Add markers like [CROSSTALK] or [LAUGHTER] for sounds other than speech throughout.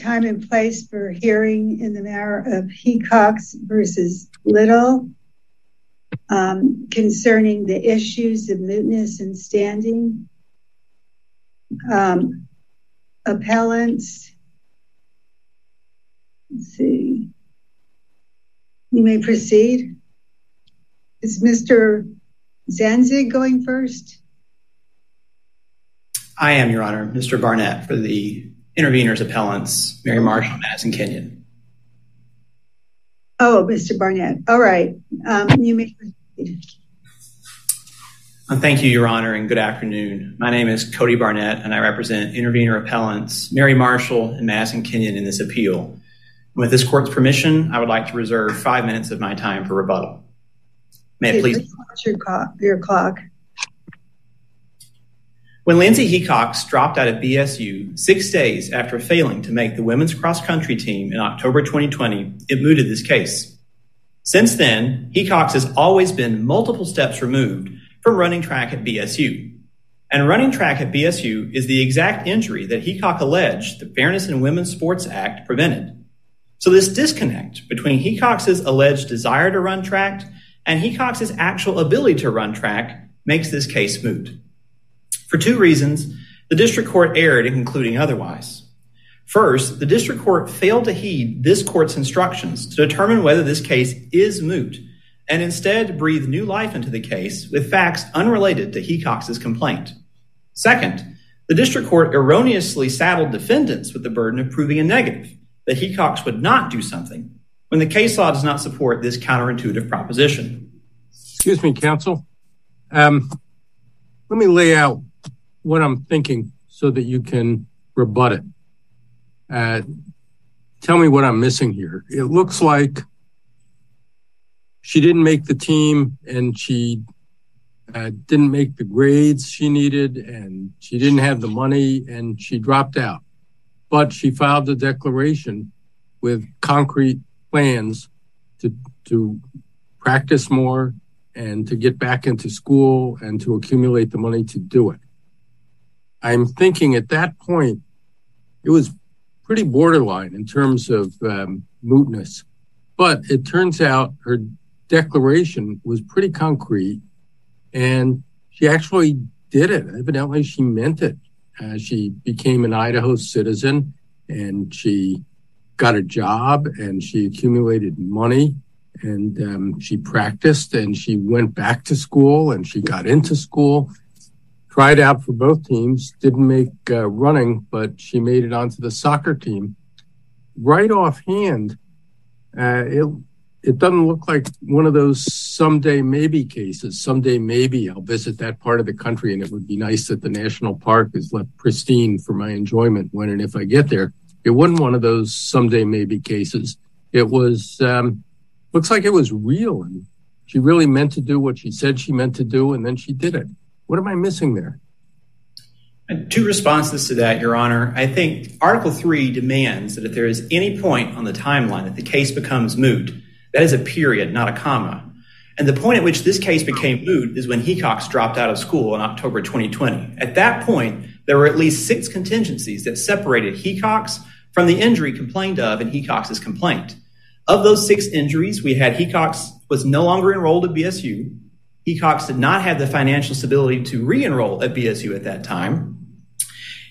time and place for hearing in the matter of Hecox versus Little um, concerning the issues of mootness and standing. Um, appellants, let's see, you may proceed. Is Mr. Zanzig going first? I am, Your Honor. Mr. Barnett for the interveners appellants, Mary Marshall, Madison Kenyon. Oh, Mr. Barnett. All right. Um, you may proceed. Um, thank you, Your Honor, and good afternoon. My name is Cody Barnett, and I represent intervener appellants, Mary Marshall and Madison Kenyon in this appeal. With this court's permission, I would like to reserve five minutes of my time for rebuttal. May I please? Your clock. When Lindsay Hecox dropped out of BSU six days after failing to make the women's cross-country team in October 2020, it mooted this case. Since then, Hecox has always been multiple steps removed from running track at BSU. And running track at BSU is the exact injury that Hecox alleged the Fairness in Women's Sports Act prevented. So this disconnect between Hecox's alleged desire to run track and Hecox's actual ability to run track makes this case moot. For two reasons, the district court erred in concluding otherwise. First, the district court failed to heed this court's instructions to determine whether this case is moot and instead breathe new life into the case with facts unrelated to Hecox's complaint. Second, the district court erroneously saddled defendants with the burden of proving a negative, that Hecox would not do something when the case law does not support this counterintuitive proposition. Excuse me, counsel. Um, let me lay out what I'm thinking so that you can rebut it. Uh, tell me what I'm missing here. It looks like she didn't make the team and she uh, didn't make the grades she needed and she didn't have the money and she dropped out. But she filed a declaration with concrete plans to, to practice more and to get back into school and to accumulate the money to do it. I'm thinking at that point, it was pretty borderline in terms of um, mootness. But it turns out her declaration was pretty concrete and she actually did it. Evidently, she meant it. Uh, she became an Idaho citizen and she got a job and she accumulated money and um, she practiced and she went back to school and she got into school, tried out for both teams, didn't make running, but she made it onto the soccer team. Right offhand, it doesn't look like one of those someday maybe cases. Someday maybe I'll visit that part of the country and it would be nice that the national park is left pristine for my enjoyment when and if I get there. It wasn't one of those someday maybe cases. It was um, looks like it was real and she really meant to do what she said she meant to do and then she did it. What am I missing there? Uh, two responses to that, Your Honor. I think Article 3 demands that if there is any point on the timeline that the case becomes moot, that is a period, not a comma. And the point at which this case became moot is when Hecox dropped out of school in October 2020. At that point, there were at least six contingencies that separated Hecox from the injury complained of in Hecox's complaint. Of those six injuries, we had Hecox was no longer enrolled at BSU. Hecox did not have the financial stability to re-enroll at BSU at that time.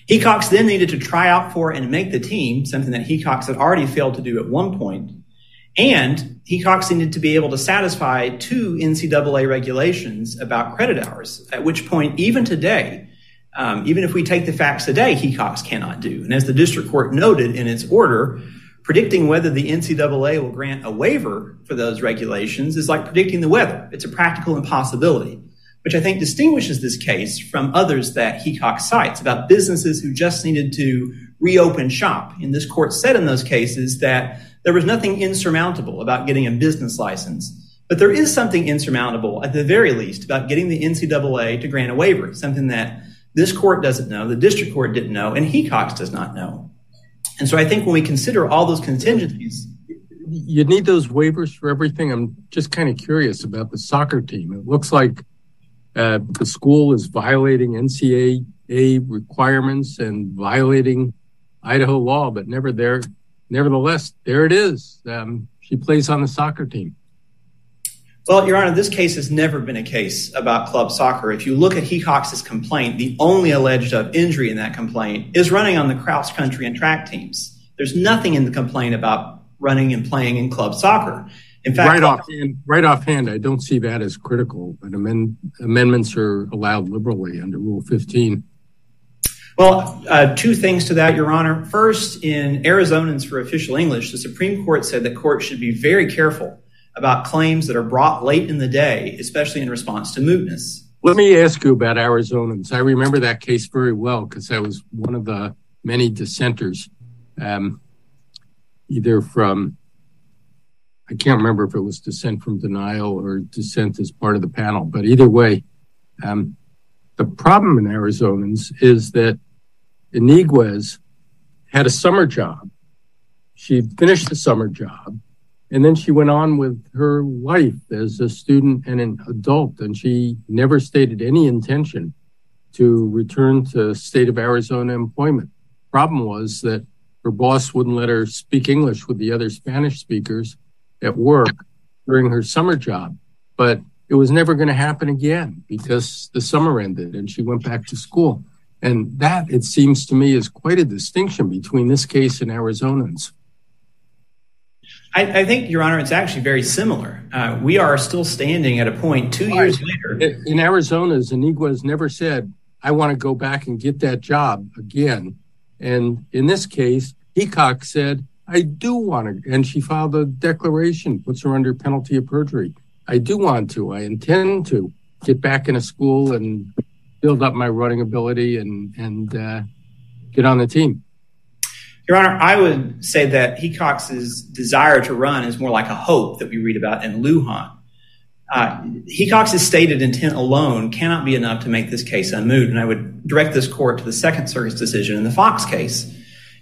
Hecox then needed to try out for and make the team, something that Hecox had already failed to do at one point. And Hecox needed to be able to satisfy two NCAA regulations about credit hours, at which point even today, um, even if we take the facts today, Hecox cannot do. And as the district court noted in its order, predicting whether the NCAA will grant a waiver for those regulations is like predicting the weather. It's a practical impossibility, which I think distinguishes this case from others that Hecox cites about businesses who just needed to reopen shop. And this court said in those cases that there was nothing insurmountable about getting a business license. But there is something insurmountable, at the very least, about getting the NCAA to grant a waiver, something that this court doesn't know, the district court didn't know, and Hecox does not know. And so I think when we consider all those contingencies... You need those waivers for everything. I'm just kind of curious about the soccer team. It looks like uh, the school is violating NCAA requirements and violating Idaho law, but never there. Nevertheless, there it is. Um, she plays on the soccer team. Well, Your Honor, this case has never been a case about club soccer. If you look at Hecox's complaint, the only alleged injury in that complaint is running on the cross country and track teams. There's nothing in the complaint about running and playing in club soccer. In fact, right offhand, I don't see that as critical. But amendments are allowed liberally under Rule 15. Well, uh, two things to that, Your Honor. First, in Arizonans for Official English, the Supreme Court said that courts should be very careful about claims that are brought late in the day, especially in response to mootness. Let me ask you about Arizonans. I remember that case very well because I was one of the many dissenters, um, either from, I can't remember if it was dissent from denial or dissent as part of the panel, but either way, um, the problem in Arizonans is that Yniguez had a summer job. She finished the summer job, and then she went on with her life as a student and an adult, and she never stated any intention to return to state of Arizona employment. Problem was that her boss wouldn't let her speak English with the other Spanish speakers at work during her summer job, but it was never going to happen again because the summer ended and she went back to school. And that, it seems to me, is quite a distinction between this case and Arizonans. I think, Your Honor, it's actually very similar. Uh, we are still standing at a point two years later. In Arizona, Arizonas, Yniguez never said, I want to go back and get that job again. And in this case, Hecox said, I do want to, and she filed a declaration, puts her under penalty of perjury. I do want to, I intend to get back in a school and build up my running ability and uh, get on the team. Your Honor, I would say that Hecox's desire to run is more like a hope that we read about in Lujan. Uh, Hecox's stated intent alone cannot be enough to make this case unmoved, and I would direct this court to the Second Circuit's decision in the Fox case.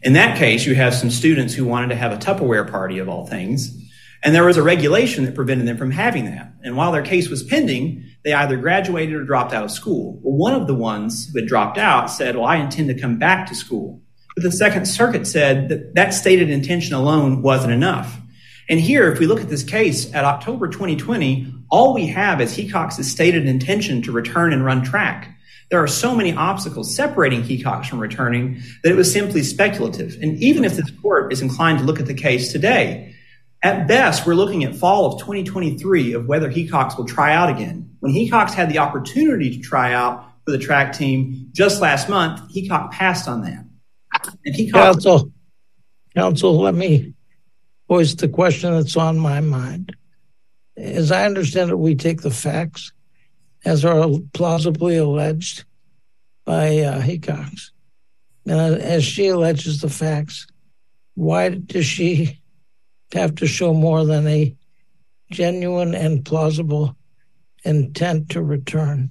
In that case, you have some students who wanted to have a Tupperware party of all things, and there was a regulation that prevented them from having that. And while their case was pending, they either graduated or dropped out of school. One of the ones who had dropped out said, well, I intend to come back to school. But the Second Circuit said that that stated intention alone wasn't enough. And here, if we look at this case, at October 2020, all we have is Hecox's stated intention to return and run track. There are so many obstacles separating Hecox from returning that it was simply speculative. And even if this court is inclined to look at the case today, at best, we're looking at fall of 2023 of whether Hecox will try out again. When Hecox had the opportunity to try out for the track team just last month, Hecox passed on that. Counsel, let me voice the question that's on my mind. As I understand it, we take the facts as are plausibly alleged by uh, Hecox. And as she alleges the facts, why does she have to show more than a genuine and plausible intent to return?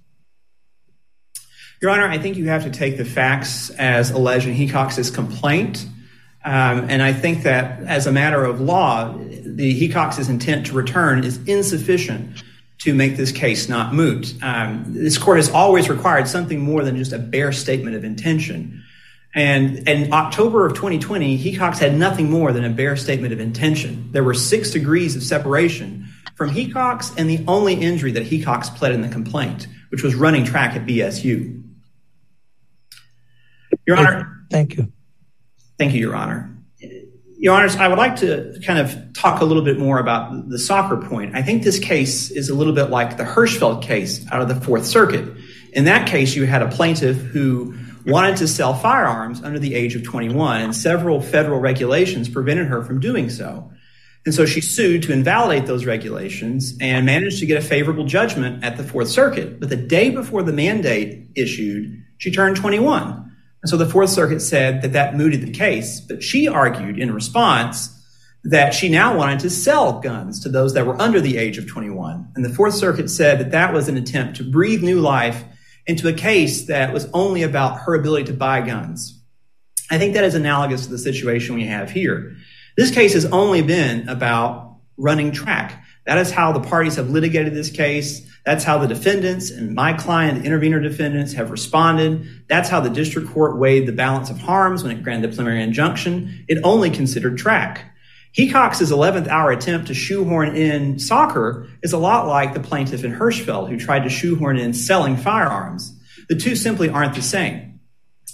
Your Honor, I think you have to take the facts as alleged in Hecox's complaint. Um, and I think that as a matter of law, the Hecox's intent to return is insufficient to make this case not moot. Um, this court has always required something more than just a bare statement of intention. And in October of 2020, Hecox had nothing more than a bare statement of intention. There were six degrees of separation from Hecox and the only injury that Hecox pled in the complaint, which was running track at BSU. Your Honor. Thank you. Thank you, Your Honor. Your Honors, I would like to kind of talk a little bit more about the soccer point. I think this case is a little bit like the Hirschfeld case out of the Fourth Circuit. In that case, you had a plaintiff who wanted to sell firearms under the age of 21, and several federal regulations prevented her from doing so. And so she sued to invalidate those regulations and managed to get a favorable judgment at the Fourth Circuit. But the day before the mandate issued, she turned 21. And so the Fourth Circuit said that that mooted the case. But she argued in response that she now wanted to sell guns to those that were under the age of 21. And the Fourth Circuit said that that was an attempt to breathe new life into a case that was only about her ability to buy guns. I think that is analogous to the situation we have here. This case has only been about running track. That is how the parties have litigated this case. That's how the defendants and my client, the intervener defendants, have responded. That's how the district court weighed the balance of harms when it granted the preliminary injunction. It only considered track. Hecox's 11th hour attempt to shoehorn in soccer is a lot like the plaintiff in Hirschfeld who tried to shoehorn in selling firearms. The two simply aren't the same.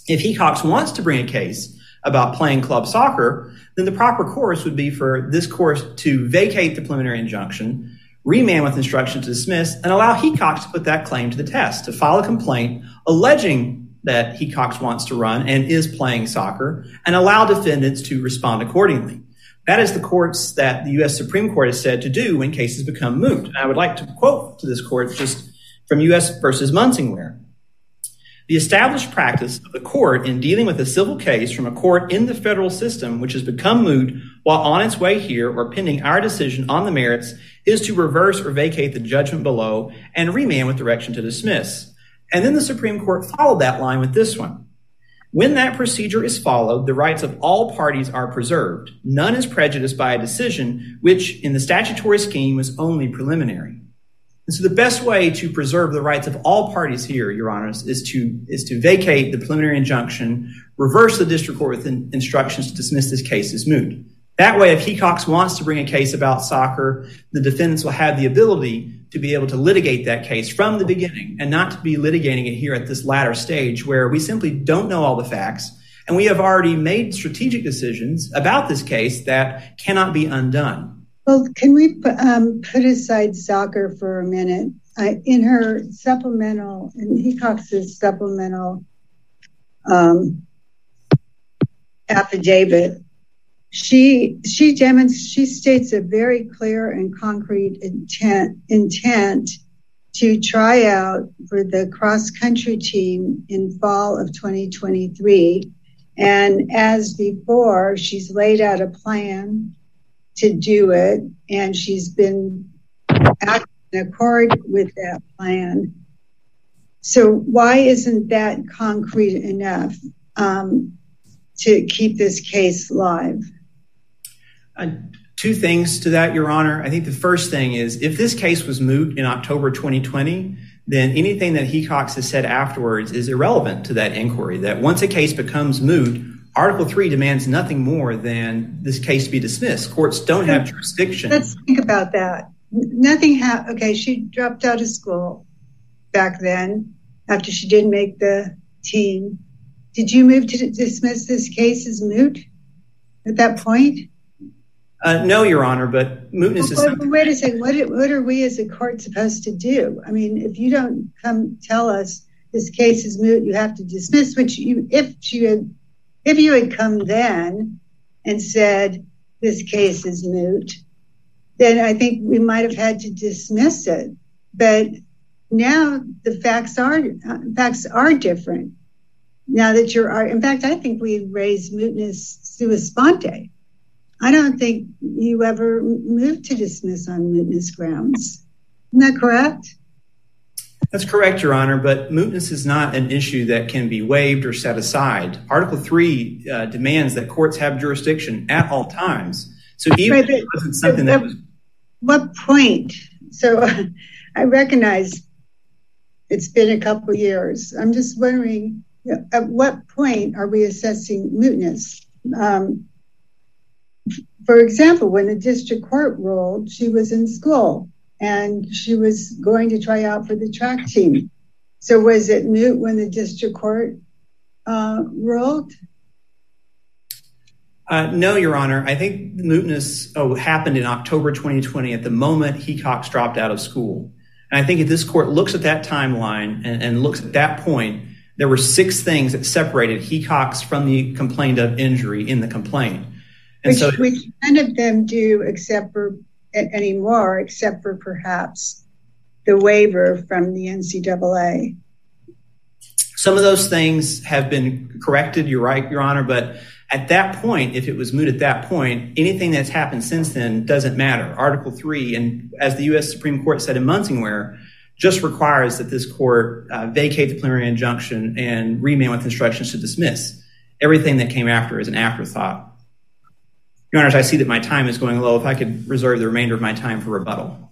If Hecox wants to bring a case about playing club soccer, then the proper course would be for this course to vacate the preliminary injunction, remand with instruction to dismiss, and allow Hecox to put that claim to the test, to file a complaint alleging that Hecox wants to run and is playing soccer, and allow defendants to respond accordingly. That is the courts that the U.S. Supreme Court has said to do when cases become moot. And I would like to quote to this court just from U.S. versus Munsingwear. The established practice of the court in dealing with a civil case from a court in the federal system which has become moot while on its way here or pending our decision on the merits is to reverse or vacate the judgment below and remand with direction to dismiss. And then the Supreme Court followed that line with this one. When that procedure is followed, the rights of all parties are preserved. None is prejudiced by a decision which, in the statutory scheme, was only preliminary. And so the best way to preserve the rights of all parties here, Your Honors, is to is to vacate the preliminary injunction, reverse the district court with in, instructions to dismiss this case as moot. That way, if Hecox wants to bring a case about soccer, the defendants will have the ability to be able to litigate that case from the beginning and not to be litigating it here at this latter stage where we simply don't know all the facts and we have already made strategic decisions about this case that cannot be undone. Well, can we um, put aside soccer for a minute? In her supplemental, in Hecox's supplemental um, affidavit, she she she states a very clear and concrete intent intent to try out for the cross country team in fall of 2023 and as before she's laid out a plan to do it, and she's been acting in accord with that plan. So why isn't that concrete enough um, to keep this case live? Uh, two things to that, Your Honor. I think the first thing is if this case was moot in October 2020, then anything that Hecox has said afterwards is irrelevant to that inquiry. That once a case becomes moot, Article 3 demands nothing more than this case be dismissed. Courts don't have jurisdiction. Let's think about that. Nothing happened. Okay, she dropped out of school back then after she didn't make the team. Did you move to dismiss this case as moot at that point? Uh, no, Your Honor, but mootness is. Wait a second. What, what are we as a court supposed to do? I mean, if you don't come tell us this case is moot, you have to dismiss, which you, if she had if you had come then and said this case is moot, then I think we might have had to dismiss it. But now the facts are facts are different. Now that you're, in fact, I think we raised mootness sua sponte. I don't think you ever moved to dismiss on mootness grounds. Isn't that correct? That's correct, Your Honor, but mootness is not an issue that can be waived or set aside. Article 3 uh, demands that courts have jurisdiction at all times. So even if it wasn't something that was. What point? So [LAUGHS] I recognize it's been a couple years. I'm just wondering at what point are we assessing mootness? Um, for example, when the district court ruled, she was in school and she was going to try out for the track team. So was it moot when the district court uh, ruled? Uh, no, Your Honor. I think the mootness oh, happened in October 2020 at the moment Hecox dropped out of school. And I think if this court looks at that timeline and, and looks at that point, there were six things that separated Hecox from the complaint of injury in the complaint. And which, so, which none of them do except for anymore, except for perhaps the waiver from the NCAA. Some of those things have been corrected. You're right, Your Honor. But at that point, if it was moot at that point, anything that's happened since then doesn't matter. Article 3, and as the U.S. Supreme Court said in Munsingwear, just requires that this court uh, vacate the preliminary injunction and remand with instructions to dismiss. Everything that came after is an afterthought. Your Honors, I see that my time is going low. If I could reserve the remainder of my time for rebuttal.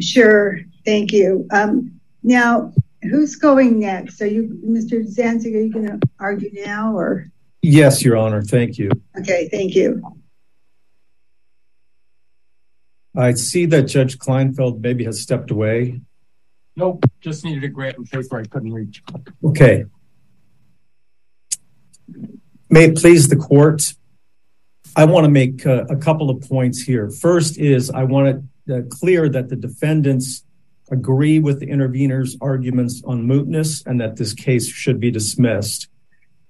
Sure. Thank you. Um, now, who's going next? Are you, Mr. Zanzig, are you going to argue now or? Yes, Your Honor. Thank you. Okay. Thank you. I see that Judge Kleinfeld maybe has stepped away. Nope. Just needed a grant and paper I couldn't reach. Okay. May it please the court. I want to make uh, a couple of points here. First is I want to uh, clear that the defendants agree with the intervener's arguments on mootness and that this case should be dismissed.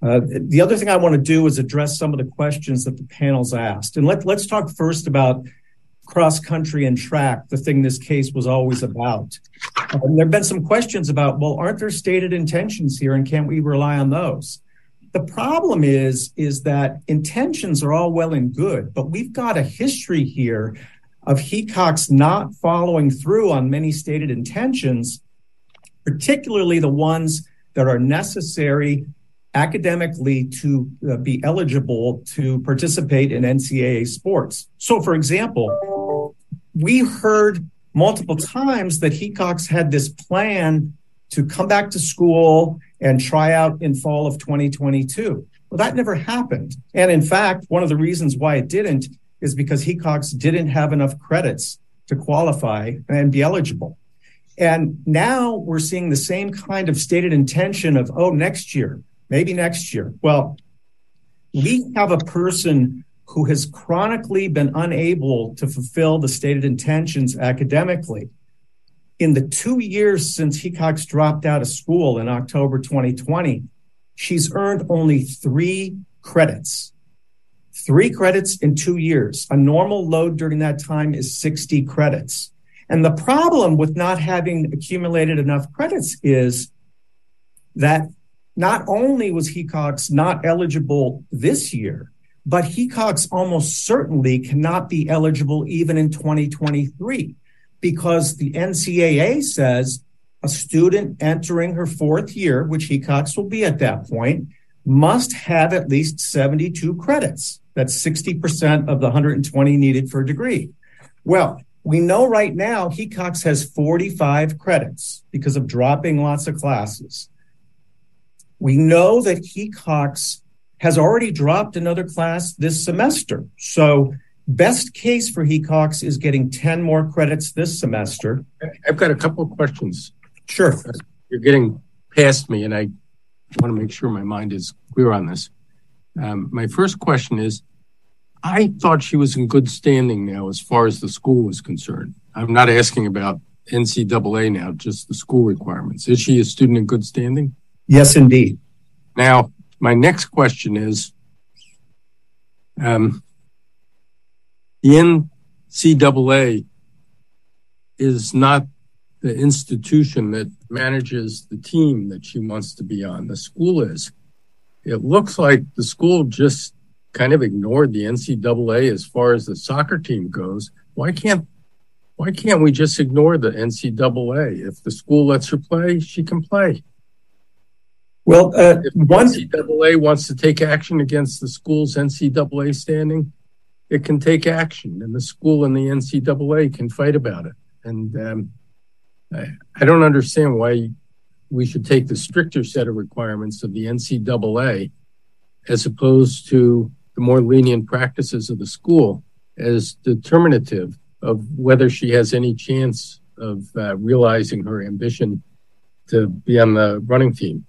Uh, the other thing I want to do is address some of the questions that the panel's asked. And let's talk first about cross country and track, the thing this case was always about. Um, there have been some questions about, well, aren't there stated intentions here and can't we rely on those? The problem is, is that intentions are all well and good, but we've got a history here of Hecox not following through on many stated intentions, particularly the ones that are necessary academically to uh, be eligible to participate in NCAA sports. So for example, we heard multiple times that Hecox had this plan to come back to school and try out in fall of 2022. Well, that never happened. And in fact, one of the reasons why it didn't is because Hecox didn't have enough credits to qualify and be eligible. And now we're seeing the same kind of stated intention of, oh, next year, maybe next year. Well, we have a person who has chronically been unable to fulfill the stated intentions academically. In the two years since Hecox dropped out of school in October 2020, she's earned only three credits. Three credits in two years. A normal load during that time is 60 credits. And the problem with not having accumulated enough credits is that not only was Hecox not eligible this year, but Hecox almost certainly cannot be eligible even in 2023 because the NCAA says a student entering her fourth year, which Hecox will be at that point, must have at least 72 credits. That's 60% of the 120 needed for a degree. Well, we know right now Hecox has 45 credits because of dropping lots of classes. We know that Hecox has already dropped another class this semester. So best case for Hecox is getting 10 more credits this semester. I've got a couple of questions. Sure. You're getting past me and I want to make sure my mind is clear on this. Um, my first question is, I thought she was in good standing now as far as the school was concerned. I'm not asking about NCAA now, just the school requirements. Is she a student in good standing? Yes, indeed. Now, my next question is, um, the NCAA is not the institution that manages the team that she wants to be on. The school is. It looks like the school just kind of ignored the NCAA as far as the soccer team goes. Why can't why can't we just ignore the NCAA? If the school lets her play, she can play. Well, uh, if the NCAA wants to take action against the school's NCAA standing, it can take action and the school and the NCAA can fight about it. And um, I don't understand why we should take the stricter set of requirements of the NCAA as opposed to the more lenient practices of the school as determinative of whether she has any chance of uh, realizing her ambition to be on the running team.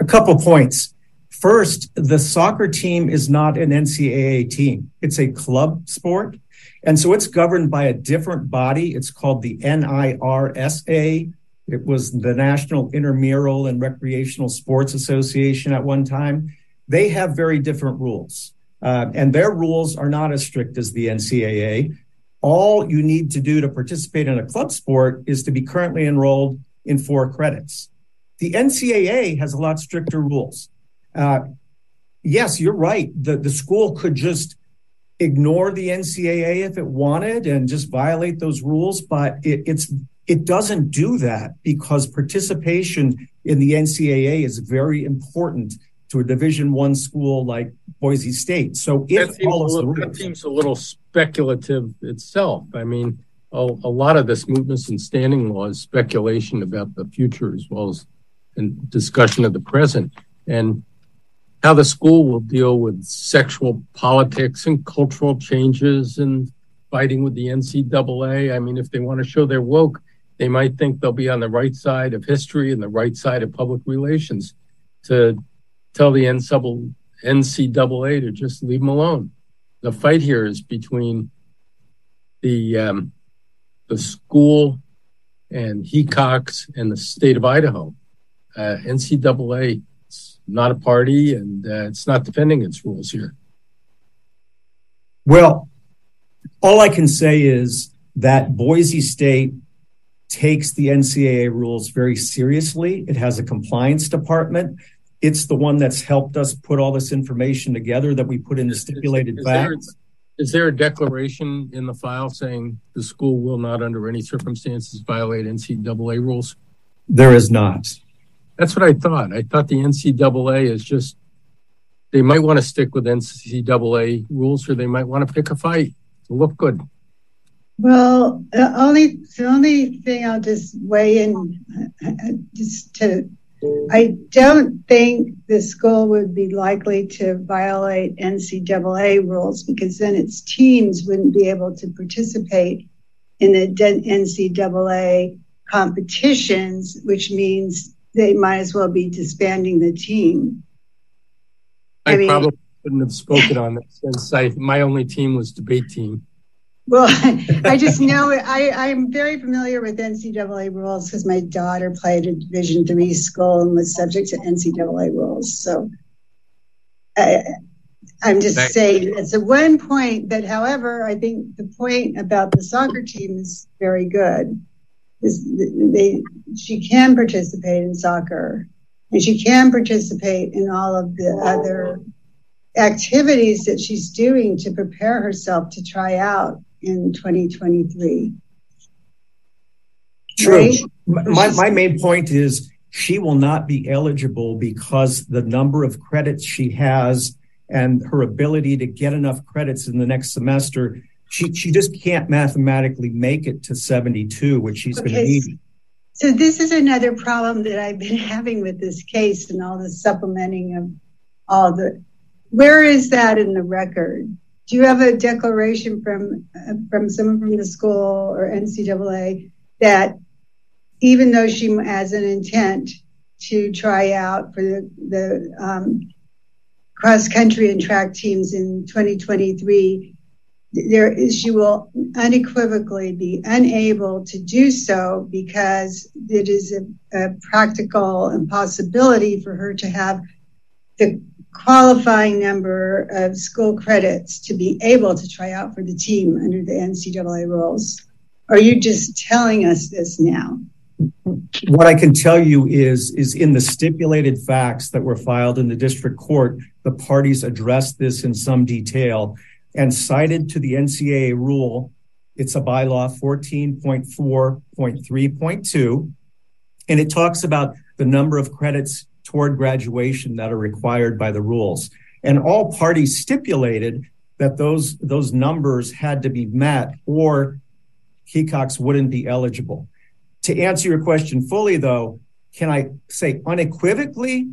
A couple points. First, the soccer team is not an NCAA team. It's a club sport. And so it's governed by a different body. It's called the NIRSA. It was the National Intramural and Recreational Sports Association at one time. They have very different rules. Uh, and their rules are not as strict as the NCAA. All you need to do to participate in a club sport is to be currently enrolled in four credits. The NCAA has a lot stricter rules. Uh, yes, you're right. The school could just ignore the NCAA if it wanted and just violate those rules. But it doesn't do that because participation in the NCAA is very important to a Division I school like Boise State. So it seems a little speculative itself. I mean, a lot of this mootness and standing law is speculation about the future as well as discussion of the present and how the school will deal with sexual politics and cultural changes and fighting with the NCAA. I mean, if they want to show their woke, they might think they'll be on the right side of history and the right side of public relations to tell the NCAA to just leave them alone. The fight here is between the um, the school and Hecox and the state of Idaho. NCAA is not a party and it's not defending its rules here. Well, all I can say is that Boise State takes the NCAA rules very seriously. It has a compliance department. It's the one that's helped us put all this information together that we put in the stipulated facts. Is there a declaration in the file saying the school will not under any circumstances violate NCAA rules? There is not. That's what I thought. I thought the NCAA is just, they might want to stick with NCAA rules or they might want to pick a fight to look good. Well, the only thing I'll just weigh in just to, I don't think the school would be likely to violate NCAA rules because then its teams wouldn't be able to participate in the NCAA competitions, which means they might as well be disbanding the team. I probably couldn't have spoken on this since my only team was debate team. Well, [LAUGHS] I just know I'm very familiar with NCAA rules because my daughter played a division three school and was subject to NCAA rules. So I'm just saying it's a one point that, however, I think the point about the soccer team is very good. She can participate in soccer and she can participate in all of the other activities that she's doing to prepare herself to try out in 2023. True. My main point is she will not be eligible because the number of credits she has and her ability to get enough credits in the next semester, she she just can't mathematically make it to 72, which she's going to need. So this is another problem that I've been [LAUGHS] having with this case and all the supplementing of all the, where is that in the record? Do you have a declaration from from someone from the school or NCAA that even though she has an intent to try out for the um, cross country and track teams in 2023, she will unequivocally be unable to do so because it is a practical impossibility for her to have the qualifying number of school credits to be able to try out for the team under the NCAA rules. Are you just telling us this now? What I can tell you is is in the stipulated facts that were filed in the district court, the parties addressed this in some detail and cited to the NCAA rule. It's a bylaw 14.4.3.2 and it talks about the number of credits toward graduation that are required by the rules. And all parties stipulated that those those numbers had to be met or Hecox wouldn't be eligible. To answer your question fully though, can I say unequivocally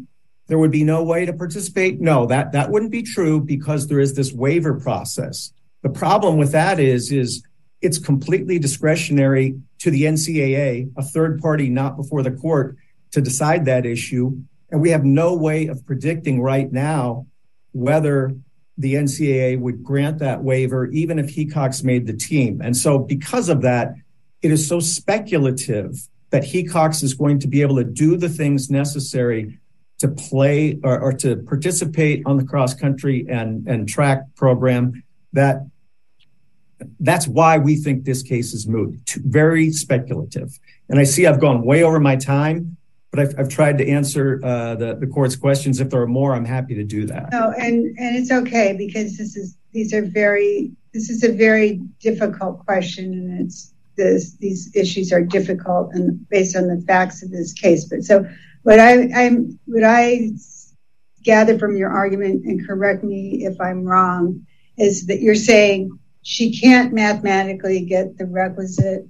there would be no way to participate? No, that that wouldn't be true because there is this waiver process. The problem with that is is, it's completely discretionary to the NCAA, a third party not before the court to decide that issue. And we have no way of predicting right now whether the NCAA would grant that waiver even if Hecox made the team. And so because of that, it is so speculative that Hecox is going to be able to do the things necessary to play or to participate on the cross country and and track program that that's why we think this case is moved. Very speculative. And I see I've gone way over my time, but I've tried to answer uh, the the court's questions. If there are more, I'm happy to do that. And and it's okay because this is these are very this is a very difficult question and it's this these issues are difficult and based on the facts of this case. But so what I gather from your argument and correct me if I'm wrong, is that you're saying she can't mathematically get the requisite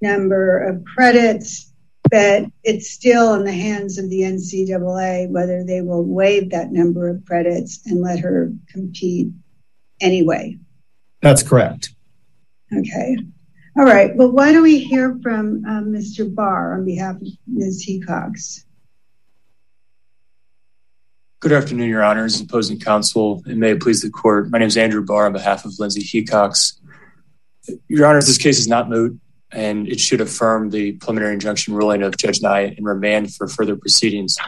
number of credits, but it's still in the hands of the NCAA whether they will waive that number of credits and let her compete anyway. That's correct. Okay. All right. Well, why don't we hear from uh, Mr. Barr on behalf of Ms. Hecox? Good afternoon, Your Honors, opposing counsel, and may it please the court. My name is Andrew Barr on behalf of Lindsay Hecox. Your Honors, this case is not moot, and it should affirm the preliminary injunction ruling of Judge Nye and remand for further proceedings.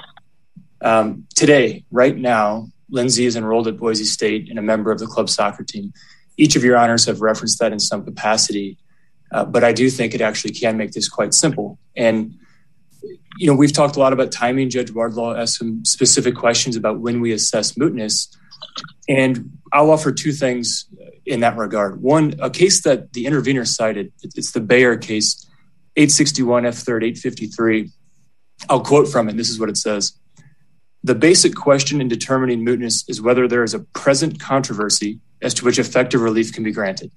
Um, today, right now, Lindsay is enrolled at Boise State and a member of the club soccer team. Each of Your Honors have referenced that in some capacity, uh, but I do think it actually can make this quite simple. And, you know, we've talked a lot about timing. Judge Wardlaw asked some specific questions about when we assess mootness, and I'll offer two things in that regard. One, a case that the intervener cited, it's the Bayer case, 861 F 3rd 853. I'll quote from it. This is what it says. The basic question in determining mootness is whether there is a present controversy as to which effective relief can be granted.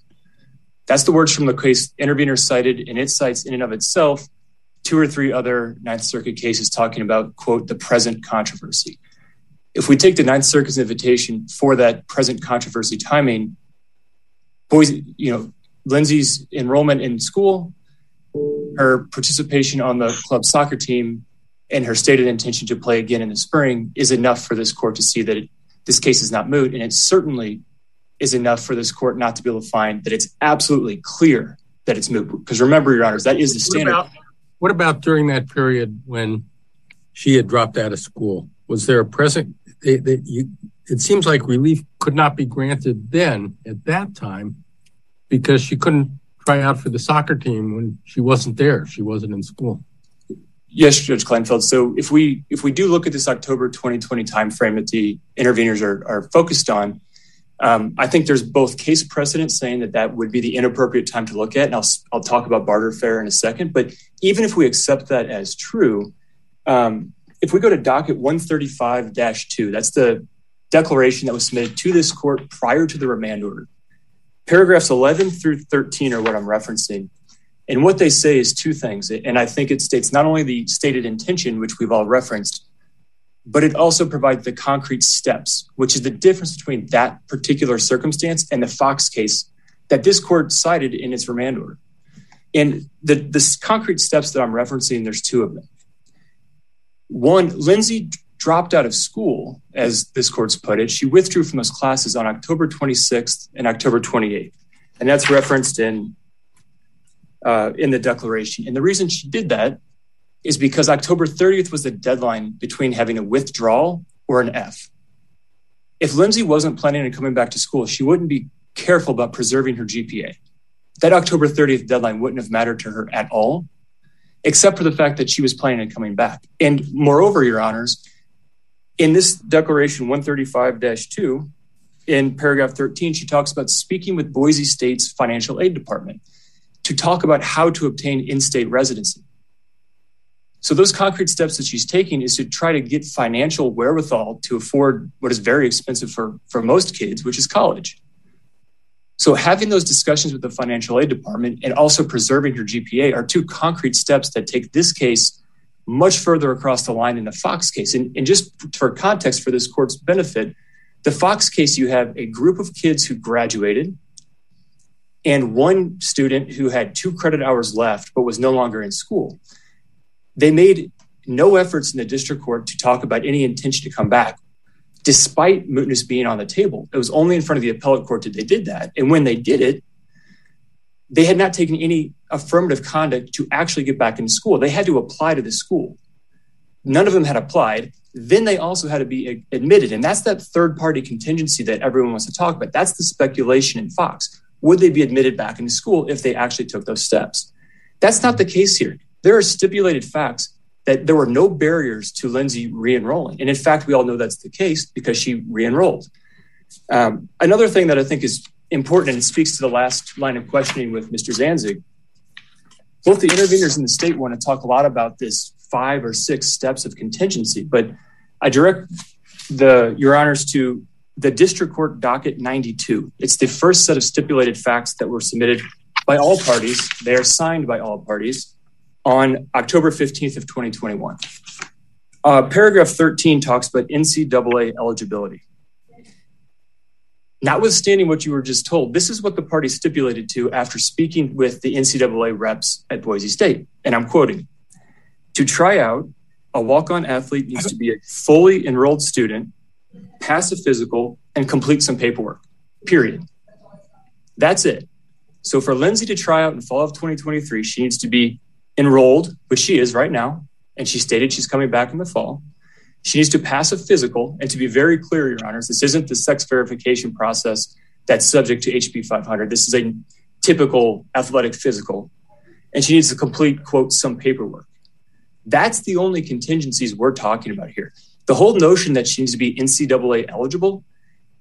That's the words from the case intervener cited, and it cites in and of itself two or three other Ninth Circuit cases talking about, quote, the present controversy. If we take the Ninth Circuit's invitation for that present controversy timing, Boise, you know, Lindsay's enrollment in school, her participation on the club soccer team, and her stated intention to play again in the spring is enough for this court to see that this case is not moot, and it certainly is enough for this court not to be able to find that it's absolutely clear that it's moot. Because remember, Your Honors, that is the standard. What about during that period when she had dropped out of school? Was there a present? It seems like relief could not be granted then at that time because she couldn't try out for the soccer team when she wasn't there. She wasn't in school. Yes, Judge Kleinfeld. So if we if we do look at this October 2020 timeframe that the interveners are focused on, Um, I think there's both case precedent saying that that would be the inappropriate time to look at, and I'll talk about barter fare in a second. But even if we accept that as true, um, if we go to docket 135-2, that's the declaration that was submitted to this court prior to the remand order. Paragraphs 11 through 13 are what I'm referencing. And what they say is two things. And I think it states not only the stated intention, which we've all referenced, but it also provides the concrete steps, which is the difference between that particular circumstance and the Fox case that this court cited in its remand order. And the the concrete steps that I'm referencing, there's two of them. One, Lindsay dropped out of school, as this court's put it. She withdrew from those classes on October 26th and October 28th. And that's referenced in uh, in the declaration. And the reason she did that is because October 30th was the deadline between having a withdrawal or an F. If Lindsay wasn't planning on coming back to school, she wouldn't be careful about preserving her GPA. That October 30th deadline wouldn't have mattered to her at all, except for the fact that she was planning on coming back. And moreover, your honors, in this declaration 135-2, in paragraph 13, she talks about speaking with Boise State's financial aid department to talk about how to obtain in-state residency. So those concrete steps that she's taking is to try to get financial wherewithal to afford what is very expensive for for most kids, which is college. So having those discussions with the financial aid department and also preserving her GPA are two concrete steps that take this case much further across the line in the Fox case. And just for context for this court's benefit, the Fox case, you have a group of kids who graduated and one student who had two credit hours left but was no longer in school. They made no efforts in the district court to talk about any intention to come back, despite mootness being on the table. It was only in front of the appellate court that they did that. And when they did it, they had not taken any affirmative conduct to actually get back in school. They had to apply to the school. None of them had applied. Then they also had to be admitted. And that's that third party contingency that everyone wants to talk about. That's the speculation in Fox. Would they be admitted back into school if they actually took those steps? That's not the case here. There are stipulated facts that there were no barriers to Lindsay re-enrolling. And in fact, we all know that's the case because she re-enrolled. Um, another thing that I think is important and speaks to the last line of questioning with Mr. Zanzig, both the interveners in the state want to talk a lot about this five or six steps of contingency. But I direct the your honors to the district court docket 92. It's the first set of stipulated facts that were submitted by all parties. They are signed by all parties on October 15th of 2021. Uh, paragraph 13 talks about NCAA eligibility. Notwithstanding what you were just told, this is what the party stipulated to after speaking with the NCAA reps at Boise State. And I'm quoting To try out, a walk on athlete needs to be a fully enrolled student, pass a physical, and complete some paperwork, period. That's it. So for Lindsay to try out in fall of 2023, she needs to be enrolled, which she is right now. And she stated she's coming back in the fall. She needs to pass a physical. And to be very clear, Your Honors, this isn't the sex verification process that's subject to HB 500. This is a typical athletic physical. And she needs to complete, quote, some paperwork. That's the only contingencies we're talking about here. The whole notion that she needs to be NCAA eligible,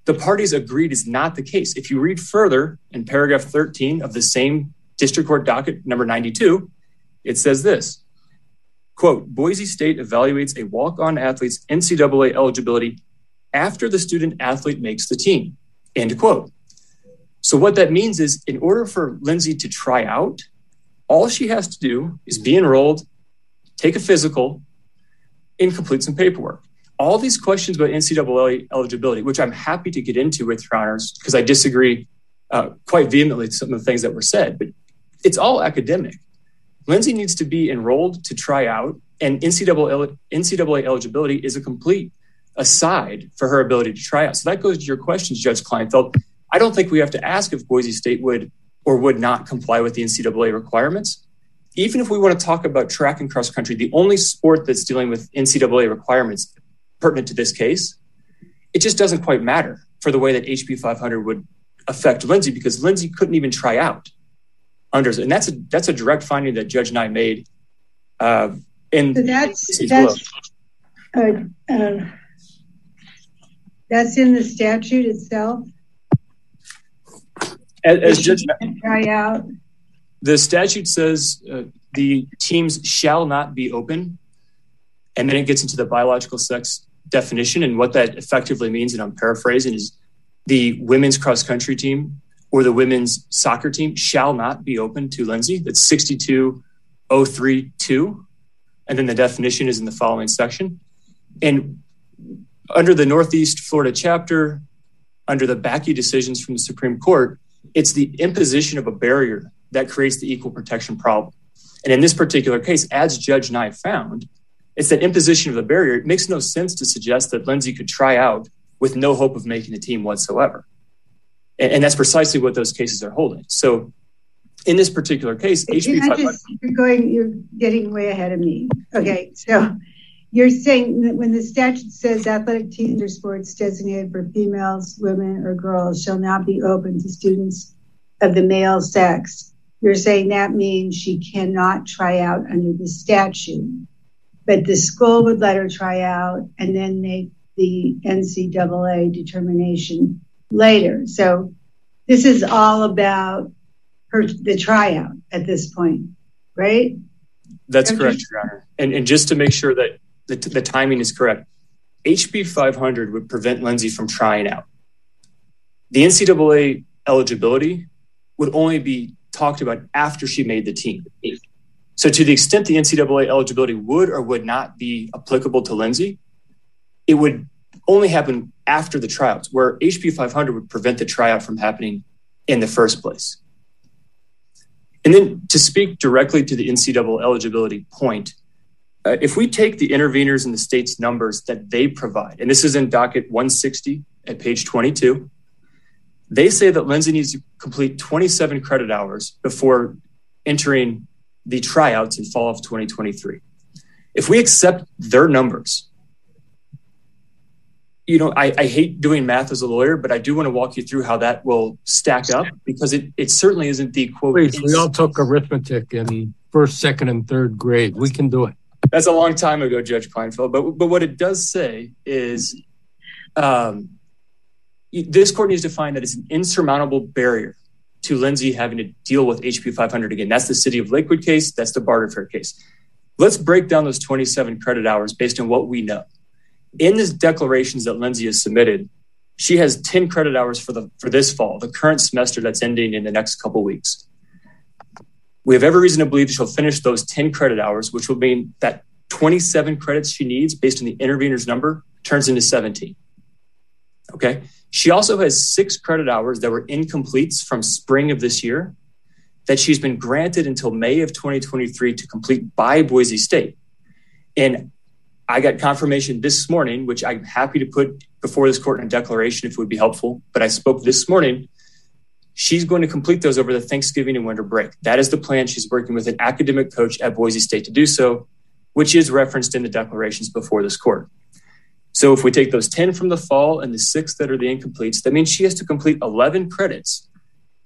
the parties agreed is not the case. If you read further in paragraph 13 of the same district court docket number 92, it says this quote Boise State evaluates a walk on athlete's NCAA eligibility after the student athlete makes the team. End quote. So, what that means is, in order for Lindsay to try out, all she has to do is be enrolled, take a physical, and complete some paperwork. All these questions about NCAA eligibility, which I'm happy to get into with your honors, because I disagree uh, quite vehemently some of the things that were said, but it's all academic. Lindsay needs to be enrolled to try out, and NCAA, NCAA eligibility is a complete aside for her ability to try out. So that goes to your questions, Judge Kleinfeld. I don't think we have to ask if Boise State would or would not comply with the NCAA requirements. Even if we want to talk about track and cross country, the only sport that's dealing with NCAA requirements pertinent to this case, it just doesn't quite matter for the way that HB 500 would affect Lindsay because Lindsay couldn't even try out under, and that's a that's a direct finding that Judge Nye made. Uh, in so that's that's uh, uh, that's in the statute itself. As, as Judge try out. The statute says uh, the teams shall not be open, and then it gets into the biological sex definition and what that effectively means. And I'm paraphrasing: is the women's cross country team or the women's soccer team shall not be open to Lindsay. That's 62032. And then the definition is in the following section. And under the Northeast Florida chapter, under the Bakke decisions from the Supreme Court, it's the imposition of a barrier that creates the equal protection problem. And in this particular case, as Judge Nye found, it's that imposition of the barrier. It makes no sense to suggest that Lindsay could try out with no hope of making the team whatsoever. And that's precisely what those cases are holding. So in this particular case, HB 500. You're going, you're getting way ahead of me. Okay, so you're saying that when the statute says athletic teams or sports designated for females, women, or girls shall not be open to students of the male sex, you're saying that means she cannot try out under the statute, but the school would let her try out and then make the NCAA determination later. So this is all about her the tryout at this point, right? That's correct, Your Honor. And, and just to make sure that the, the timing is correct, HB 500 would prevent Lindsay from trying out. The NCAA eligibility would only be talked about after she made the team. So, to the extent the NCAA eligibility would or would not be applicable to Lindsay, it would only happen after the tryouts, where HB 500 would prevent the tryout from happening in the first place. And then to speak directly to the NCAA eligibility point, uh, if we take the interveners in the state's numbers that they provide, and this is in docket 160 at page 22, they say that Lindsay needs to complete 27 credit hours before entering the tryouts in fall of 2023. If we accept their numbers, you know, I, I, hate doing math as a lawyer, but I do want to walk you through how that will stack up because it, it certainly isn't the quote. Please, we all took arithmetic in first, second, and third grade. We can do it. That's a long time ago, Judge Kleinfeld. But but what it does say is, um, this court needs to find that it's an insurmountable barrier to Lindsay having to deal with HB 500 again. That's the City of Lakewood case. That's the Barter Fair case. Let's break down those 27 credit hours based on what we know. In the declarations that Lindsay has submitted, she has 10 credit hours for the for this fall, the current semester that's ending in the next couple weeks. We have every reason to believe she'll finish those 10 credit hours, which will mean that 27 credits she needs based on the intervener's number turns into 17. Okay. She also has six credit hours that were incompletes from spring of this year that she's been granted until May of 2023 to complete by Boise State. And I got confirmation this morning, which I'm happy to put before this court in a declaration if it would be helpful. But I spoke this morning. She's going to complete those over the Thanksgiving and winter break. That is the plan. She's working with an academic coach at Boise State to do so, which is referenced in the declarations before this court. So if we take those 10 from the fall and the six that are the incompletes, that means she has to complete 11 credits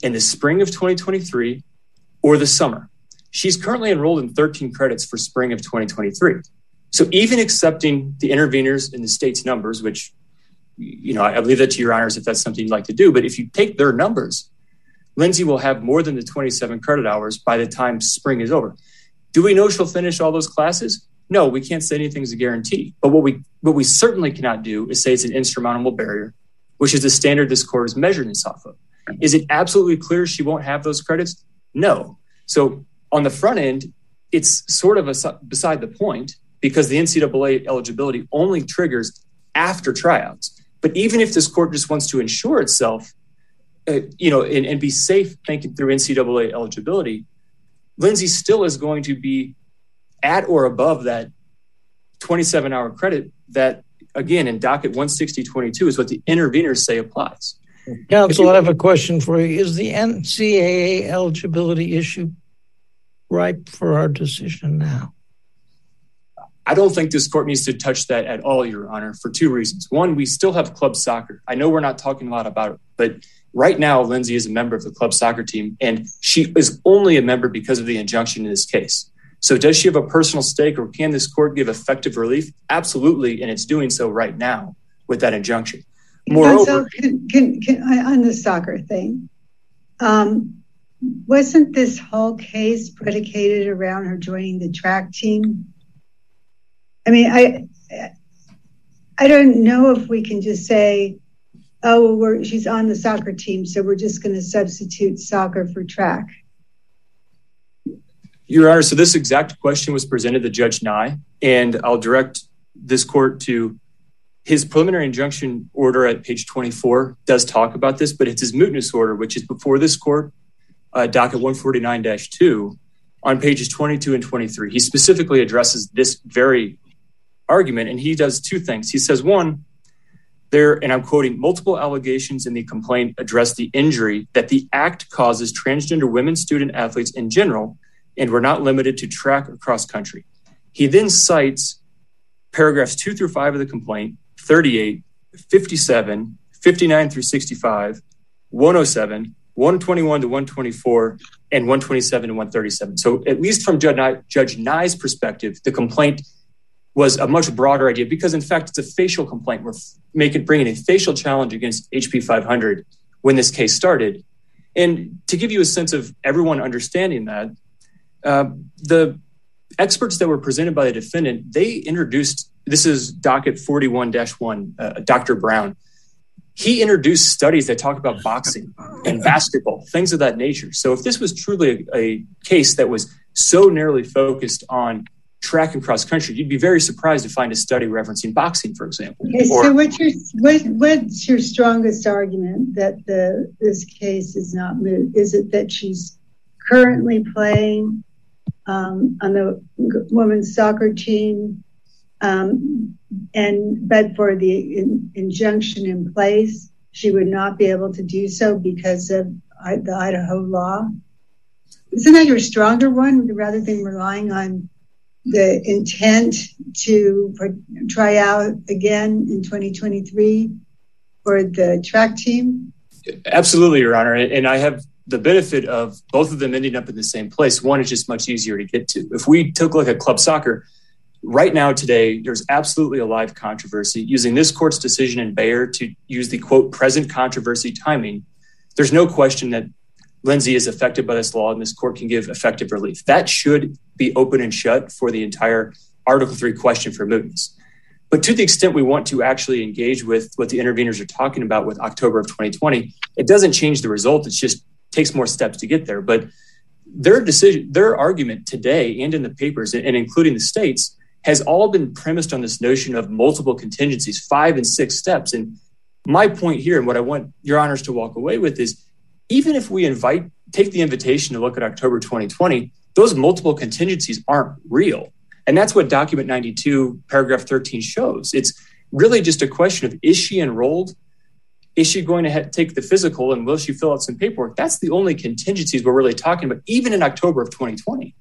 in the spring of 2023 or the summer. She's currently enrolled in 13 credits for spring of 2023. So even accepting the interveners in the state's numbers, which, you know, I leave that to your honors if that's something you'd like to do. But if you take their numbers, Lindsay will have more than the 27 credit hours by the time spring is over. Do we know she'll finish all those classes? No, we can't say anything's a guarantee. But what we what we certainly cannot do is say it's an insurmountable barrier, which is the standard this court has measured this off of. Is it absolutely clear she won't have those credits? No. So on the front end, it's sort of a, beside the point because the NCAA eligibility only triggers after tryouts. But even if this court just wants to ensure itself, uh, you know, and, and be safe thinking through NCAA eligibility, Lindsay still is going to be at or above that 27 hour credit that again in docket 16022 is what the interveners say applies. Counsel, you, I have a question for you. Is the NCAA eligibility issue ripe for our decision now? I don't think this court needs to touch that at all, Your Honor, for two reasons. One, we still have club soccer. I know we're not talking a lot about it, but right now, Lindsay is a member of the club soccer team, and she is only a member because of the injunction in this case. So, does she have a personal stake, or can this court give effective relief? Absolutely, and it's doing so right now with that injunction. Moreover, can, can, can, on the soccer thing, um, wasn't this whole case predicated around her joining the track team? I mean, I I don't know if we can just say, "Oh, well, she's on the soccer team, so we're just going to substitute soccer for track." Your Honor, so this exact question was presented to Judge Nye, and I'll direct this court to his preliminary injunction order at page 24 does talk about this, but it's his mootness order, which is before this court, uh, docket 149-2, on pages 22 and 23. He specifically addresses this very argument, and he does two things. He says, one, there, and I'm quoting, multiple allegations in the complaint address the injury that the act causes transgender women student athletes in general, and were not limited to track or cross country. He then cites paragraphs two through five of the complaint, 38, 57, 59 through 65, 107, 121 to 124, and 127 to 137. So, at least from Judge Nye's perspective, the complaint was a much broader idea because, in fact, it's a facial complaint. We're making bringing a facial challenge against HB 500 when this case started. And to give you a sense of everyone understanding that, uh, the experts that were presented by the defendant, they introduced this is docket 41 1, uh, Dr. Brown. He introduced studies that talk about boxing and basketball, things of that nature. So, if this was truly a, a case that was so narrowly focused on track and cross country, you'd be very surprised to find a study referencing boxing, for example. Okay, or, so, what's your what, what's your strongest argument that the this case is not moot? Is it that she's currently playing um, on the women's soccer team um, and but for the in, injunction in place, she would not be able to do so because of the Idaho law. Isn't that your stronger one rather than relying on the intent to try out again in 2023 for the track team? Absolutely, Your Honor. And I have the benefit of both of them ending up in the same place. One is just much easier to get to. If we took a look at club soccer, right now today there's absolutely a live controversy using this court's decision in bayer to use the quote present controversy timing there's no question that lindsay is affected by this law and this court can give effective relief that should be open and shut for the entire article 3 question for mootness But to the extent we want to actually engage with what the interveners are talking about with October of 2020, it doesn't change the result. It just takes more steps to get there. But their decision, their argument today and in the papers and including the states has all been premised on this notion of multiple contingencies, five and six steps. And my point here and what I want your honors to walk away with is even if we invite, take the invitation to look at October 2020, those multiple contingencies aren't real. And that's what document 92, paragraph 13 shows. It's really just a question of is she enrolled? Is she going to take the physical and will she fill out some paperwork? That's the only contingencies we're really talking about, even in October of 2020.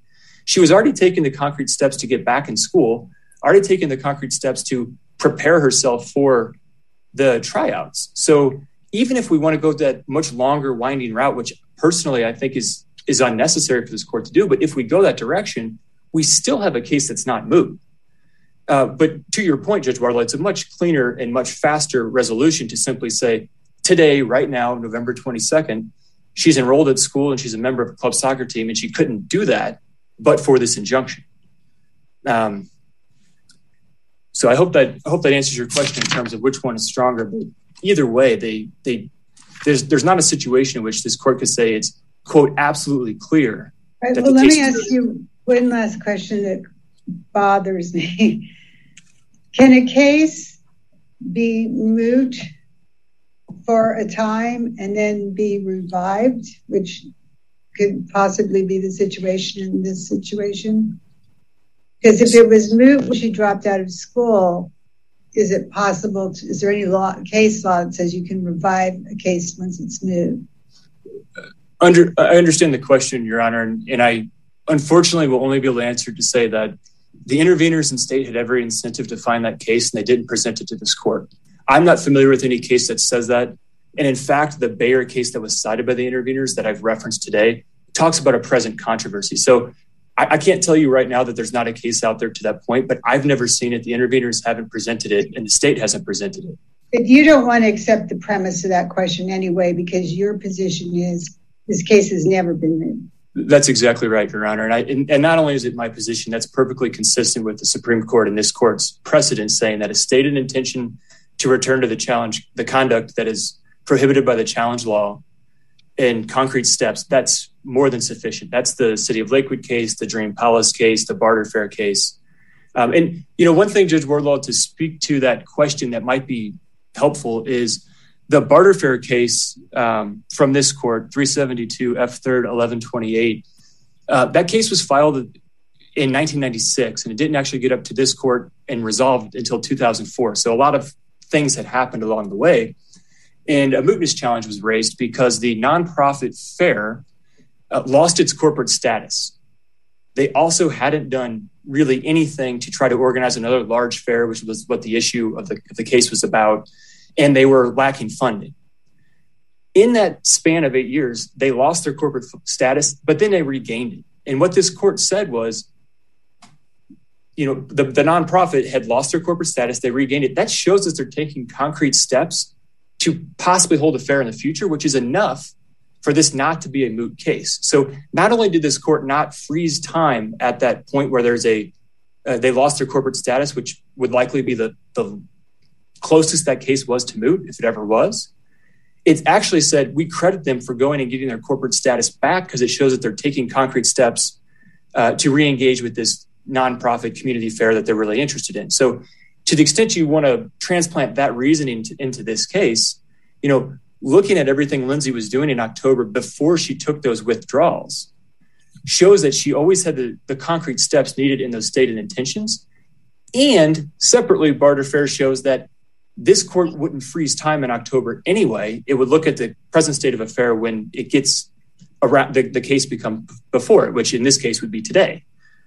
She was already taking the concrete steps to get back in school, already taking the concrete steps to prepare herself for the tryouts. So even if we want to go that much longer winding route, which personally I think is is unnecessary for this court to do, but if we go that direction, we still have a case that's not moved. Uh, but to your point, Judge Wardlaw, it's a much cleaner and much faster resolution to simply say today, right now, November 22nd, she's enrolled at school and she's a member of a club soccer team, and she couldn't do that but for this injunction. Um, so I hope that I hope that answers your question in terms of which one is stronger. But either way, they they there's there's not a situation in which this court could say it's quote absolutely clear. Right, well, let me ask you one last question that bothers me. [LAUGHS] Can a case be moot for a time and then be revived, which could possibly be the situation in this situation? Because if it was moot when she dropped out of school, is it possible? To, is there any law, case law that says you can revive a case once it's moved? Under, I understand the question, Your Honor, and, and I unfortunately will only be able to answer to say that the interveners in state had every incentive to find that case and they didn't present it to this court. I'm not familiar with any case that says that. And in fact, the Bayer case that was cited by the interveners that I've referenced today talks about a present controversy. So I, I, can't tell you right now that there's not a case out there to that point, but I've never seen it. The interveners haven't presented it and the state hasn't presented it. But you don't want to accept the premise of that question anyway, because your position is this case has never been moved. That's exactly right, Your Honor. And, I, and, and not only is it my position, that's perfectly consistent with the Supreme Court and this court's precedent saying that a stated intention to return to the challenge, the conduct that is prohibited by the challenge law in concrete steps, that's more than sufficient. That's the City of Lakewood case, the Dream Palace case, the Barter Fair case. Um, and, you know, one thing, Judge Wardlaw, to speak to that question that might be helpful is the Barter Fair case um, from this court, 372 F3rd 1128. Uh, that case was filed in 1996 and it didn't actually get up to this court and resolved until 2004. So a lot of things had happened along the way. And a mootness challenge was raised because the nonprofit fair Uh, lost its corporate status. They also hadn't done really anything to try to organize another large fair, which was what the issue of the, of the case was about, and they were lacking funding. In that span of eight years, they lost their corporate status, but then they regained it. And what this court said was, you know, the, the nonprofit had lost their corporate status, they regained it. That shows us they're taking concrete steps to possibly hold a fair in the future, which is enough for this not to be a moot case. So not only did this court not freeze time at that point where there's a uh, they lost their corporate status, which would likely be the, closest that case was to moot, if it ever was. It actually said we credit them for going and getting their corporate status back because it shows that they're taking concrete steps uh, to re-engage with this nonprofit community fair that they're really interested in. So to the extent you want to transplant that reasoning to, into this case, you know, looking at everything Lindsay was doing in October before she took those withdrawals shows that she always had the, the concrete steps needed in those stated intentions. And separately, Barter Fair shows that this court wouldn't freeze time in October anyway. It would look at the present state of affair when it gets around the, the case become before it, which in this case would be today.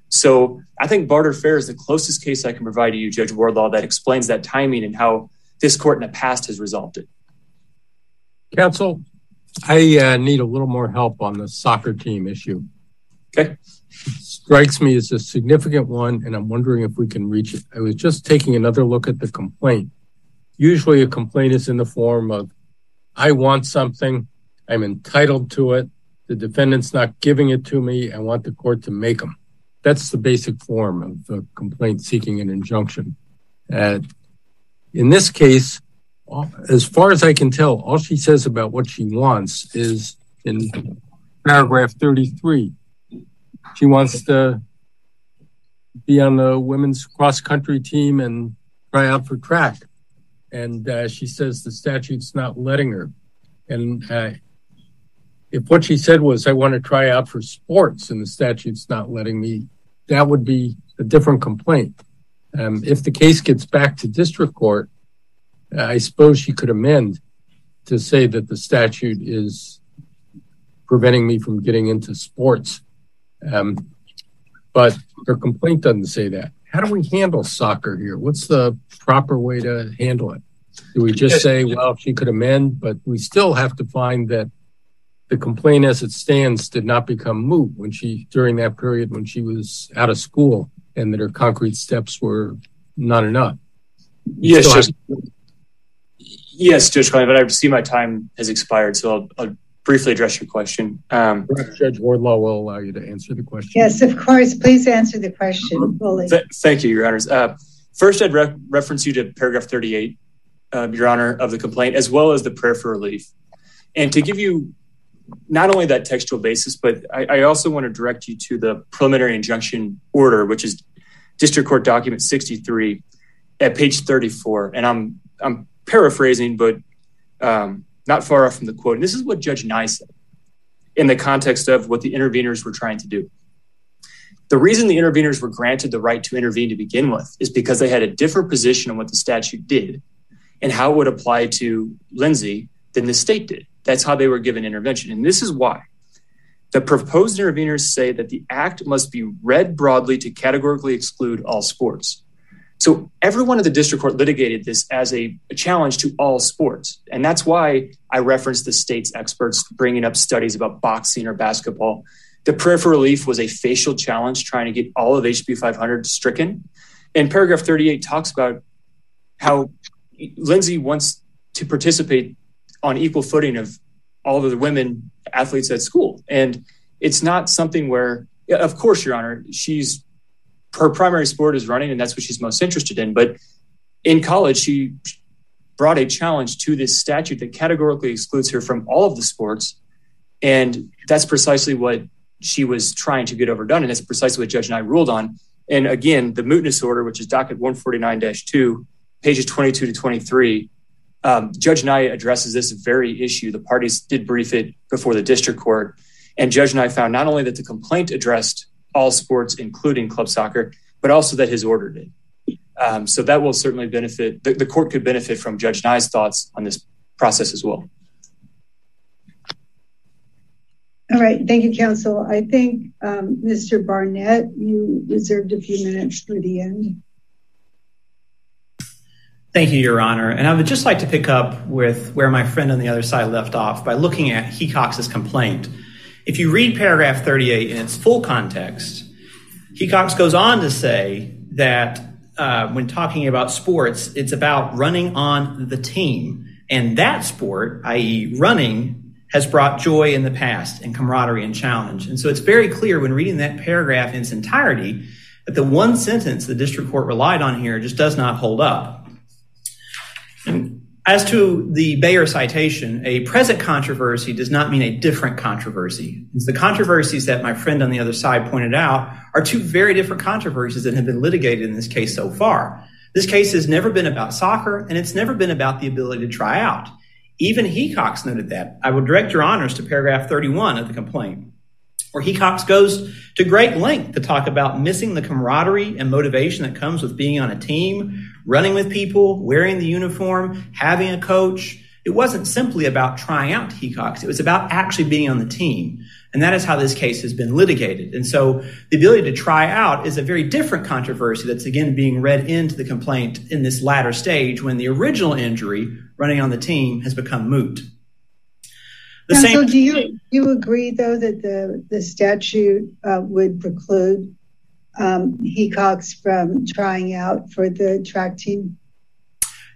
So I think Barter Fair is the closest case I can provide to you, Judge Wardlaw, that explains that timing and how this court in the past has resolved it. Counsel, I uh, need a little more help on the soccer team issue. Okay. It strikes me as a significant one, and I'm wondering if we can reach it. I was just taking another look at the complaint. Usually, a complaint is in the form of I want something, I'm entitled to it, the defendant's not giving it to me, I want the court to make them. That's the basic form of the complaint seeking an injunction. In this case, as far as I can tell, all she says about what she wants is in paragraph 33. She wants to be on the women's cross-country team and try out for track. And uh, she says the statute's not letting her. And uh, if what she said was, I want to try out for sports and the statute's not letting me, that would be a different complaint. Um, if the case gets back to district court, I suppose she could amend to say that the statute is preventing me from getting into sports. Um, but her complaint doesn't say that. How do we handle soccer here? What's the proper way to handle it? Do we just say, well, she could amend, but we still have to find that the complaint as it stands did not become moot when she during that period when she was out of school and that her concrete steps were not enough. Yes, Judge Klein, but I see my time has expired, so I'll briefly address your question. Um, Judge Wardlaw will allow you to answer the question. Yes, of course. Please answer the question fully. Thank you, Your Honors. Uh, First, I'd reference you to paragraph 38, Your Honor, of the complaint, as well as the prayer for relief. And to give you not only that textual basis, but I also want to direct you to the preliminary injunction order, which is district court document 63 at page 34. And I'm I'm paraphrasing, but um, not far off from the quote. And this is what Judge Nye said in the context of what the interveners were trying to do. The reason the interveners were granted the right to intervene to begin with is because they had a different position on what the statute did and how it would apply to Lindsay than the state did. That's how they were given intervention. And this is why. The proposed interveners say that the act must be read broadly to categorically exclude all sports. So everyone at the district court litigated this as a challenge to all sports. And that's why I referenced the state's experts bringing up studies about boxing or basketball. The prayer for relief was a facial challenge trying to get all of HB 500 stricken. And paragraph 38 talks about how Lindsay wants to participate on equal footing of all of the women athletes at school. And it's not something where, of course, Your Honor, her primary sport is running and that's what she's most interested in. But in college, she brought a challenge to this statute that categorically excludes her from all of the sports. And that's precisely what she was trying to get overdone. And that's precisely what Judge Nye ruled on. And again, the mootness order, which is docket 149-2, pages 22 to 23, um, Judge Nye addresses this very issue. The parties did brief it before the district court. And Judge Nye found not only that the complaint addressed all sports, including club soccer, but also that his order did. Um, so that will certainly benefit, the court could benefit from Judge Nye's thoughts on this process as well. All right. Thank you, counsel. I think, um, Mr. Barnett, you reserved a few minutes for the end. Thank you, Your Honor. And I would just like to pick up with where my friend on the other side left off by looking at Hecox's complaint. If you read paragraph 38 in its full context, Hecox goes on to say that uh, when talking about sports, it's about running on the team. And that sport, i.e. running, has brought joy in the past and camaraderie and challenge. And so it's very clear when reading that paragraph in its entirety that the one sentence the district court relied on here just does not hold up. As to the Bayer citation, a present controversy does not mean a different controversy. The controversies that my friend on the other side pointed out are two very different controversies that have been litigated in this case so far. This case has never been about soccer, and it's never been about the ability to try out. Even Hecox noted that. I will direct your honors to paragraph 31 of the complaint, where Hecox goes to great length to talk about missing the camaraderie and motivation that comes with being on a team, running with people, wearing the uniform, having a coach. It wasn't simply about trying out Hecox. It was about actually being on the team. And that is how this case has been litigated. And so the ability to try out is a very different controversy that's, again, being read into the complaint in this latter stage when the original injury, running on the team, has become moot. So do you you agree, though, that the statute uh, would preclude um, Hecox from trying out for the track team?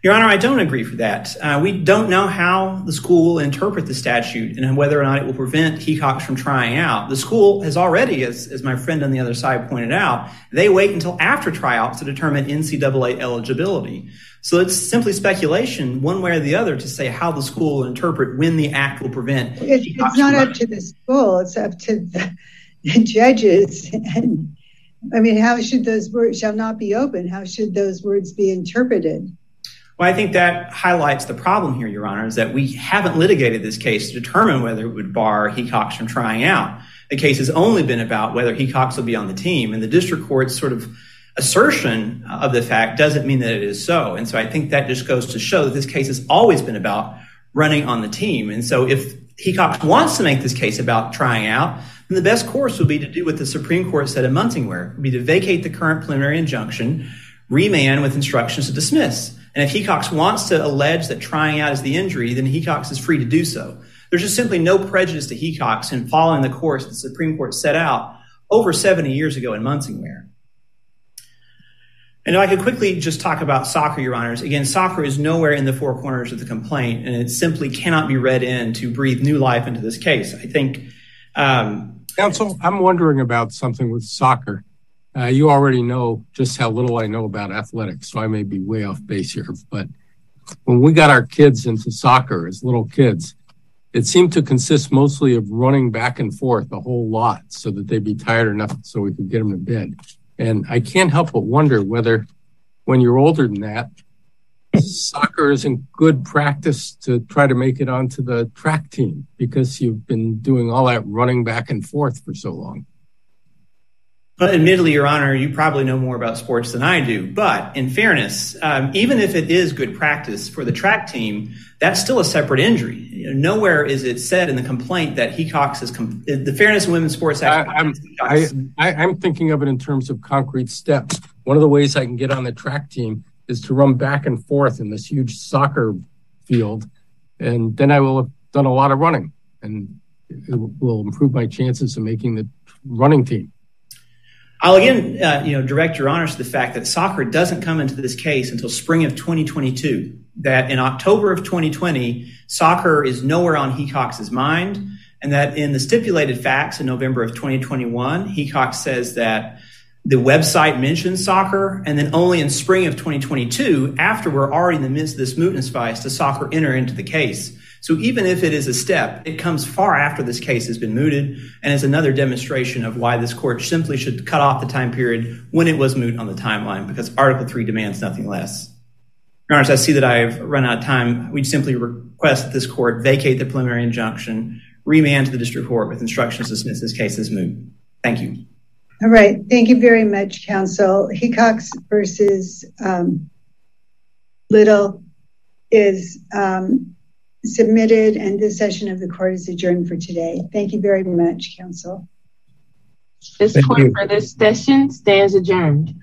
Your Honor, I don't agree for that. Uh, we don't know how the school will interpret the statute and whether or not it will prevent Hecox from trying out. The school has already, as, as my friend on the other side pointed out, they wait until after tryouts to determine NCAA eligibility. So it's simply speculation, one way or the other, to say how the school will interpret when the act will prevent. It, it's not up to the school; it's up to the, the judges. And I mean, how should those words shall not be open? How should those words be interpreted? Well, I think that highlights the problem here, Your Honor, is that we haven't litigated this case to determine whether it would bar Hecox from trying out. The case has only been about whether Hecox will be on the team, and the district court's sort of assertion of the fact doesn't mean that it is so. And so I think that just goes to show that this case has always been about running on the team. And so if Hecox wants to make this case about trying out, then the best course would be to do what the Supreme Court said in Munsingwear, would be to vacate the current preliminary injunction, remand with instructions to dismiss. And if Hecox wants to allege that trying out is the injury, then Hecox is free to do so. There's just simply no prejudice to Hecox in following the course the Supreme Court set out over 70 years ago in Munsingwear. And I could quickly just talk about soccer, Your Honors. Again, soccer is nowhere in the four corners of the complaint, and it simply cannot be read in to breathe new life into this case. I think. Um, Counsel, I'm wondering about something with soccer. Uh, you already know just how little I know about athletics, so I may be way off base here. But when we got our kids into soccer as little kids, it seemed to consist mostly of running back and forth a whole lot so that they'd be tired enough so we could get them to bed. And I can't help but wonder whether when you're older than that, soccer isn't good practice to try to make it onto the track team because you've been doing all that running back and forth for so long. But admittedly, Your Honor, you probably know more about sports than I do. But in fairness, um, even if it is good practice for the track team, that's still a separate injury. You know, nowhere is it said in the complaint that Hecox is com- the Fairness in Women's Sports Act. I, I'm, I, I, I'm thinking of it in terms of concrete steps. One of the ways I can get on the track team is to run back and forth in this huge soccer field, and then I will have done a lot of running, and it will improve my chances of making the running team. I'll again, uh, you know, direct your honors to the fact that soccer doesn't come into this case until spring of 2022. That in October of 2020, soccer is nowhere on Hecox's mind, and that in the stipulated facts in November of 2021, Hecox says that the website mentions soccer, and then only in spring of 2022, after we're already in the midst of this mootness vice, does soccer enter into the case. So even if it is a step, it comes far after this case has been mooted and is another demonstration of why this court simply should cut off the time period when it was moot on the timeline because Article 3 demands nothing less. Your Honors, I see that I've run out of time. We simply request that this court vacate the preliminary injunction, remand to the district court with instructions to dismiss this case as moot. Thank you. All right. Thank you very much, counsel. Hecox versus um, Little is um, submitted, and this session of the court is adjourned for today. Thank you very much, counsel. This court for this session stands adjourned.